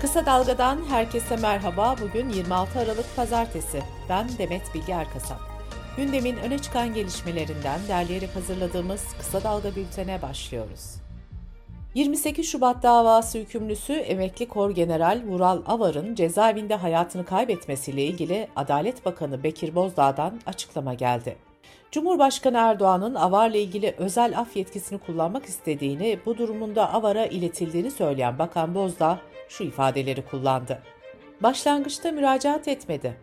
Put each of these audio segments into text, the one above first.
Kısa Dalga'dan herkese merhaba. Bugün 26 Aralık Pazartesi. Ben Demet Bilge Erkasap. Gündemin öne çıkan gelişmelerinden derleyerek hazırladığımız Kısa Dalga bültene başlıyoruz. 28 Şubat davası hükümlüsü emekli Kor General Vural Avar'ın cezaevinde hayatını kaybetmesiyle ilgili Adalet Bakanı Bekir Bozdağ'dan açıklama geldi. Cumhurbaşkanı Erdoğan'ın Avar'la ilgili özel af yetkisini kullanmak istediğini, bu durumunda Avar'a iletildiğini söyleyen Bakan Bozdağ şu ifadeleri kullandı. Başlangıçta müracaat etmedi.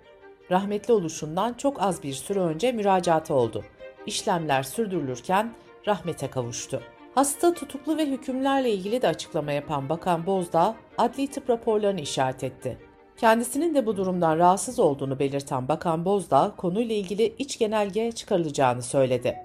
Rahmetli oluşundan çok az bir süre önce müracaatı oldu. İşlemler sürdürülürken rahmete kavuştu. Hasta tutuklu ve hükümlerle ilgili de açıklama yapan Bakan Bozdağ, adli tıp raporlarını işaret etti. Kendisinin de bu durumdan rahatsız olduğunu belirten Bakan Bozdağ, konuyla ilgili iç genelge çıkarılacağını söyledi.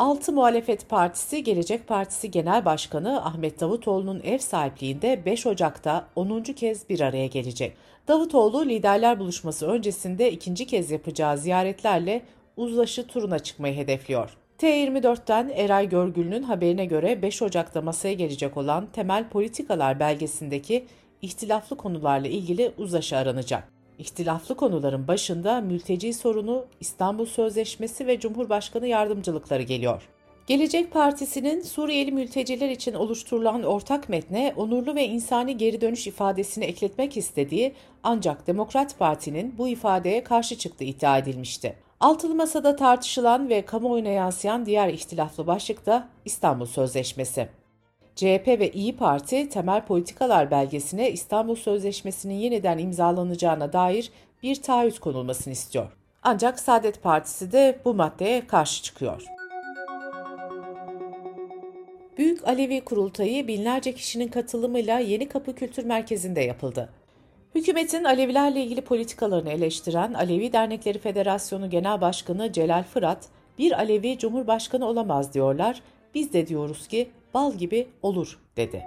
Altı Muhalefet Partisi Gelecek Partisi Genel Başkanı Ahmet Davutoğlu'nun ev sahipliğinde 5 Ocak'ta 10. kez bir araya gelecek. Davutoğlu liderler buluşması öncesinde ikinci kez yapacağı ziyaretlerle uzlaşı turuna çıkmayı hedefliyor. T24'ten Eray Görgül'ün haberine göre 5 Ocak'ta masaya gelecek olan temel politikalar belgesindeki ihtilaflı konularla ilgili uzlaşı aranacak. İhtilaflı konuların başında mülteci sorunu, İstanbul Sözleşmesi ve Cumhurbaşkanı yardımcılıkları geliyor. Gelecek Partisi'nin Suriyeli mülteciler için oluşturulan ortak metne onurlu ve insani geri dönüş ifadesini ekletmek istediği ancak Demokrat Parti'nin bu ifadeye karşı çıktığı iddia edilmişti. Altılı Masa'da tartışılan ve kamuoyuna yansıyan diğer ihtilaflı başlık da İstanbul Sözleşmesi. CHP ve İyi Parti temel politikalar belgesine İstanbul Sözleşmesi'nin yeniden imzalanacağına dair bir taahhüt konulmasını istiyor. Ancak Saadet Partisi de bu maddeye karşı çıkıyor. Büyük Alevi Kurultayı binlerce kişinin katılımıyla Yeni Kapı Kültür Merkezi'nde yapıldı. Hükümetin Alevilerle ilgili politikalarını eleştiren Alevi Dernekleri Federasyonu Genel Başkanı Celal Fırat, bir Alevi Cumhurbaşkanı olamaz diyorlar, biz de diyoruz ki bal gibi olur dedi.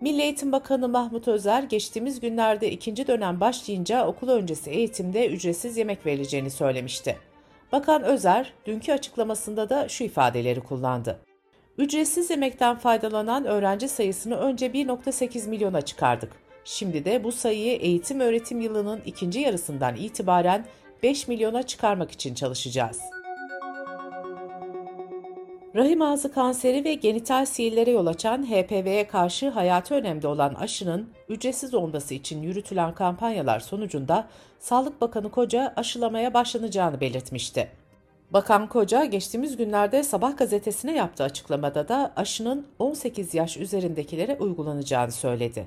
Milli Eğitim Bakanı Mahmut Özer geçtiğimiz günlerde ikinci dönem başlayınca okul öncesi eğitimde ücretsiz yemek verileceğini söylemişti. Bakan Özer dünkü açıklamasında da şu ifadeleri kullandı. Ücretsiz yemekten faydalanan öğrenci sayısını önce 1.8 milyona çıkardık. Şimdi de bu sayıyı eğitim öğretim yılının ikinci yarısından itibaren 5 milyona çıkarmak için çalışacağız.'' Rahim ağzı kanseri ve genital sihirlere yol açan HPV'ye karşı hayatı önemli olan aşının ücretsiz olması için yürütülen kampanyalar sonucunda Sağlık Bakanı Koca aşılamaya başlanacağını belirtmişti. Bakan Koca geçtiğimiz günlerde Sabah gazetesine yaptığı açıklamada da aşının 18 yaş üzerindekilere uygulanacağını söyledi.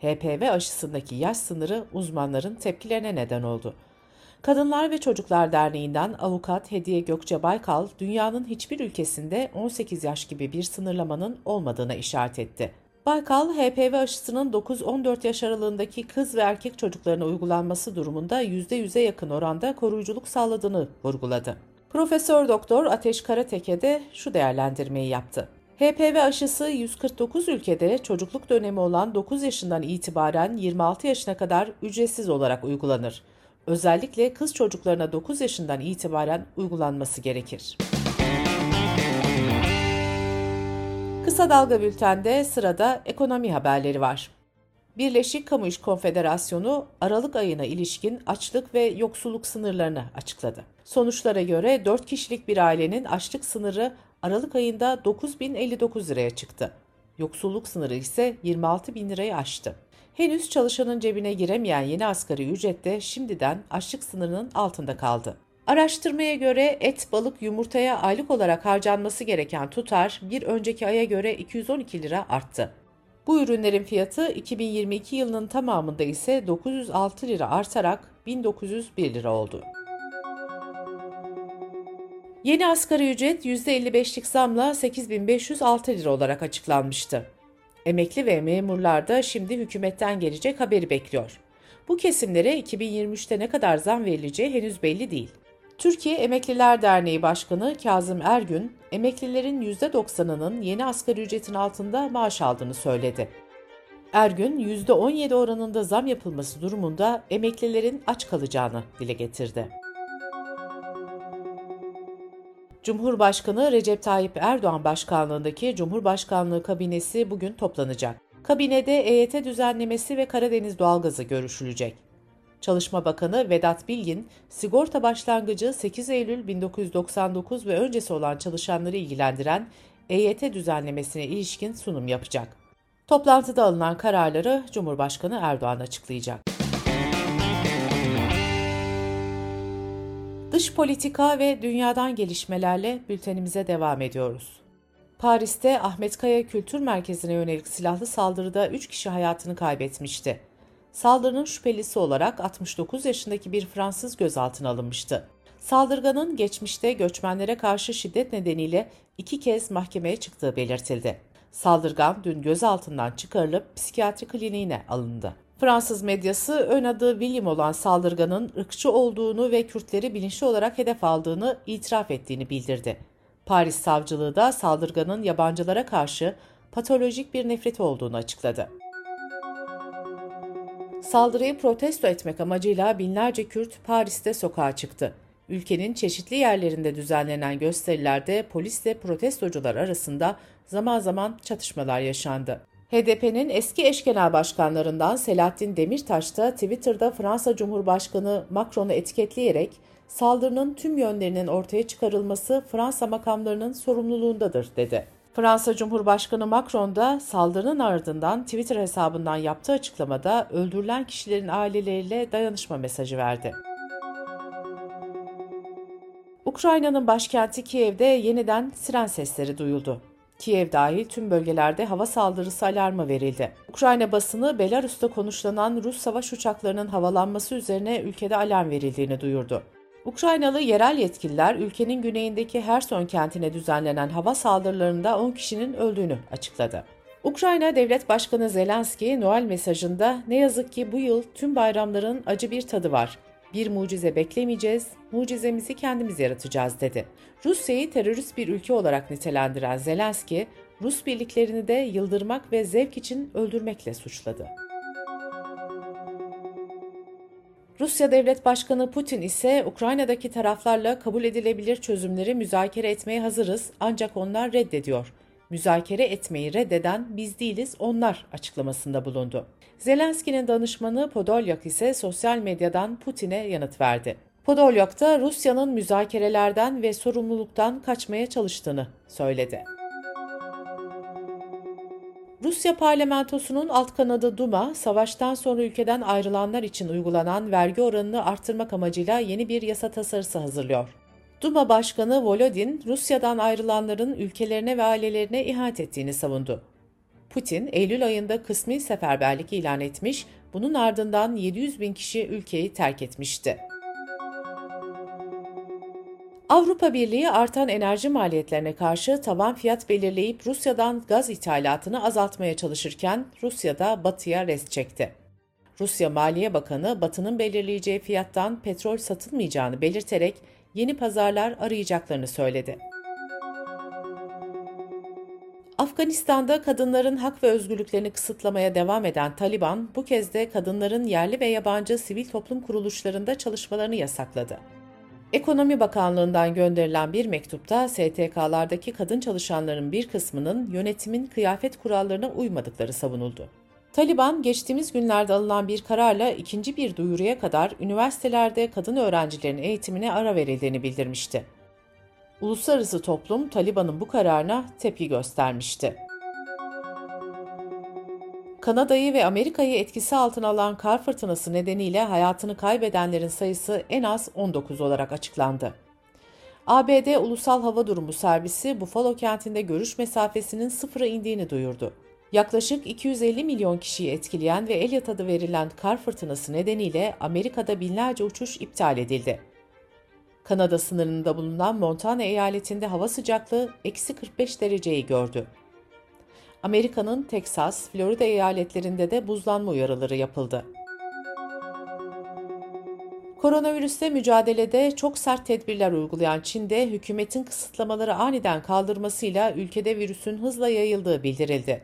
HPV aşısındaki yaş sınırı uzmanların tepkilerine neden oldu. Kadınlar ve Çocuklar Derneği'nden avukat Hediye Gökçe Baykal, dünyanın hiçbir ülkesinde 18 yaş gibi bir sınırlamanın olmadığına işaret etti. Baykal, HPV aşısının 9-14 yaş aralığındaki kız ve erkek çocuklarına uygulanması durumunda %100'e yakın oranda koruyuculuk sağladığını vurguladı. Profesör Doktor Ateş Karateke de şu değerlendirmeyi yaptı. HPV aşısı 149 ülkede çocukluk dönemi olan 9 yaşından itibaren 26 yaşına kadar ücretsiz olarak uygulanır özellikle kız çocuklarına 9 yaşından itibaren uygulanması gerekir. Kısa Dalga Bülten'de sırada ekonomi haberleri var. Birleşik Kamu İş Konfederasyonu Aralık ayına ilişkin açlık ve yoksulluk sınırlarını açıkladı. Sonuçlara göre 4 kişilik bir ailenin açlık sınırı Aralık ayında 9059 liraya çıktı. Yoksulluk sınırı ise 26 bin lirayı aştı. Henüz çalışanın cebine giremeyen yeni asgari ücret de şimdiden açlık sınırının altında kaldı. Araştırmaya göre et, balık, yumurtaya aylık olarak harcanması gereken tutar bir önceki aya göre 212 lira arttı. Bu ürünlerin fiyatı 2022 yılının tamamında ise 906 lira artarak 1901 lira oldu. Yeni asgari ücret %55'lik zamla 8506 lira olarak açıklanmıştı. Emekli ve memurlar da şimdi hükümetten gelecek haberi bekliyor. Bu kesimlere 2023'te ne kadar zam verileceği henüz belli değil. Türkiye Emekliler Derneği Başkanı Kazım Ergün, emeklilerin %90'ının yeni asgari ücretin altında maaş aldığını söyledi. Ergün, %17 oranında zam yapılması durumunda emeklilerin aç kalacağını dile getirdi. Cumhurbaşkanı Recep Tayyip Erdoğan başkanlığındaki Cumhurbaşkanlığı kabinesi bugün toplanacak. Kabinede EYT düzenlemesi ve Karadeniz doğalgazı görüşülecek. Çalışma Bakanı Vedat Bilgin, sigorta başlangıcı 8 Eylül 1999 ve öncesi olan çalışanları ilgilendiren EYT düzenlemesine ilişkin sunum yapacak. Toplantıda alınan kararları Cumhurbaşkanı Erdoğan açıklayacak. Dış politika ve dünyadan gelişmelerle bültenimize devam ediyoruz. Paris'te Ahmet Kaya Kültür Merkezi'ne yönelik silahlı saldırıda 3 kişi hayatını kaybetmişti. Saldırının şüphelisi olarak 69 yaşındaki bir Fransız gözaltına alınmıştı. Saldırganın geçmişte göçmenlere karşı şiddet nedeniyle iki kez mahkemeye çıktığı belirtildi. Saldırgan dün gözaltından çıkarılıp psikiyatri kliniğine alındı. Fransız medyası ön adı William olan saldırganın ırkçı olduğunu ve Kürtleri bilinçli olarak hedef aldığını itiraf ettiğini bildirdi. Paris savcılığı da saldırganın yabancılara karşı patolojik bir nefret olduğunu açıkladı. Saldırıyı protesto etmek amacıyla binlerce Kürt Paris'te sokağa çıktı. Ülkenin çeşitli yerlerinde düzenlenen gösterilerde polisle protestocular arasında zaman zaman çatışmalar yaşandı. HDP'nin eski eş genel başkanlarından Selahattin Demirtaş da Twitter'da Fransa Cumhurbaşkanı Macron'u etiketleyerek saldırının tüm yönlerinin ortaya çıkarılması Fransa makamlarının sorumluluğundadır dedi. Fransa Cumhurbaşkanı Macron da saldırının ardından Twitter hesabından yaptığı açıklamada öldürülen kişilerin aileleriyle dayanışma mesajı verdi. Ukrayna'nın başkenti Kiev'de yeniden siren sesleri duyuldu. Kiev dahil tüm bölgelerde hava saldırısı alarmı verildi. Ukrayna basını Belarus'ta konuşlanan Rus savaş uçaklarının havalanması üzerine ülkede alarm verildiğini duyurdu. Ukraynalı yerel yetkililer ülkenin güneyindeki Herson kentine düzenlenen hava saldırılarında 10 kişinin öldüğünü açıkladı. Ukrayna Devlet Başkanı Zelenski Noel mesajında ne yazık ki bu yıl tüm bayramların acı bir tadı var. Bir mucize beklemeyeceğiz, mucizemizi kendimiz yaratacağız dedi. Rusya'yı terörist bir ülke olarak nitelendiren Zelenski, Rus birliklerini de yıldırmak ve zevk için öldürmekle suçladı. Rusya Devlet Başkanı Putin ise Ukrayna'daki taraflarla kabul edilebilir çözümleri müzakere etmeye hazırız ancak onlar reddediyor. Müzakere etmeyi reddeden biz değiliz onlar açıklamasında bulundu. Zelenski'nin danışmanı Podolyak ise sosyal medyadan Putin'e yanıt verdi. Podolyak da Rusya'nın müzakerelerden ve sorumluluktan kaçmaya çalıştığını söyledi. Rusya parlamentosunun alt kanadı Duma, savaştan sonra ülkeden ayrılanlar için uygulanan vergi oranını arttırmak amacıyla yeni bir yasa tasarısı hazırlıyor. Duma Başkanı Volodin, Rusya'dan ayrılanların ülkelerine ve ailelerine ihanet ettiğini savundu. Putin, Eylül ayında kısmi seferberlik ilan etmiş, bunun ardından 700 bin kişi ülkeyi terk etmişti. Avrupa Birliği artan enerji maliyetlerine karşı tavan fiyat belirleyip Rusya'dan gaz ithalatını azaltmaya çalışırken Rusya da Batı'ya rest çekti. Rusya Maliye Bakanı Batı'nın belirleyeceği fiyattan petrol satılmayacağını belirterek yeni pazarlar arayacaklarını söyledi. Afganistan'da kadınların hak ve özgürlüklerini kısıtlamaya devam eden Taliban bu kez de kadınların yerli ve yabancı sivil toplum kuruluşlarında çalışmalarını yasakladı. Ekonomi Bakanlığı'ndan gönderilen bir mektupta STK'lardaki kadın çalışanların bir kısmının yönetimin kıyafet kurallarına uymadıkları savunuldu. Taliban geçtiğimiz günlerde alınan bir kararla ikinci bir duyuruya kadar üniversitelerde kadın öğrencilerin eğitimine ara verildiğini bildirmişti. Uluslararası toplum Taliban'ın bu kararına tepki göstermişti. Kanada'yı ve Amerika'yı etkisi altına alan kar fırtınası nedeniyle hayatını kaybedenlerin sayısı en az 19 olarak açıklandı. ABD Ulusal Hava Durumu Servisi Buffalo kentinde görüş mesafesinin sıfıra indiğini duyurdu. Yaklaşık 250 milyon kişiyi etkileyen ve Elliot adı verilen kar fırtınası nedeniyle Amerika'da binlerce uçuş iptal edildi. Kanada sınırında bulunan Montana eyaletinde hava sıcaklığı eksi 45 dereceyi gördü. Amerika'nın Teksas, Florida eyaletlerinde de buzlanma uyarıları yapıldı. Koronavirüsle mücadelede çok sert tedbirler uygulayan Çin'de hükümetin kısıtlamaları aniden kaldırmasıyla ülkede virüsün hızla yayıldığı bildirildi.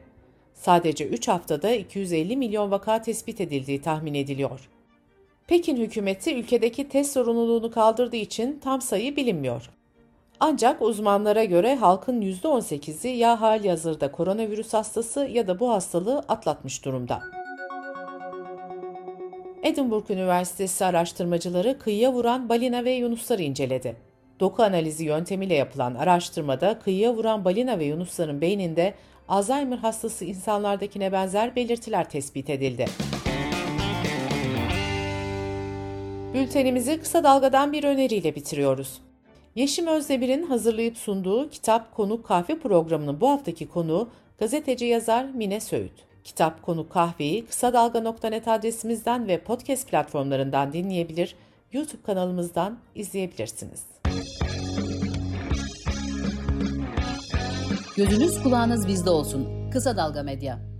Sadece 3 haftada 250 milyon vaka tespit edildiği tahmin ediliyor. Pekin hükümeti ülkedeki test zorunluluğunu kaldırdığı için tam sayı bilinmiyor. Ancak uzmanlara göre halkın %18'i ya hali hazırda koronavirüs hastası ya da bu hastalığı atlatmış durumda. Edinburgh Üniversitesi araştırmacıları kıyıya vuran balina ve yunusları inceledi. Doku analizi yöntemiyle yapılan araştırmada kıyıya vuran balina ve yunusların beyninde Alzheimer hastası insanlardakine benzer belirtiler tespit edildi. Bültenimizi kısa dalgadan bir öneriyle bitiriyoruz. Yeşim Özdemir'in hazırlayıp sunduğu Kitap Konuk Kahve programının bu haftaki konuğu gazeteci yazar Mine Söğüt. Kitap Konuk Kahveyi kısa dalga.net adresimizden ve podcast platformlarından dinleyebilir, YouTube kanalımızdan izleyebilirsiniz. Gözünüz kulağınız bizde olsun. Kısa Dalga Medya.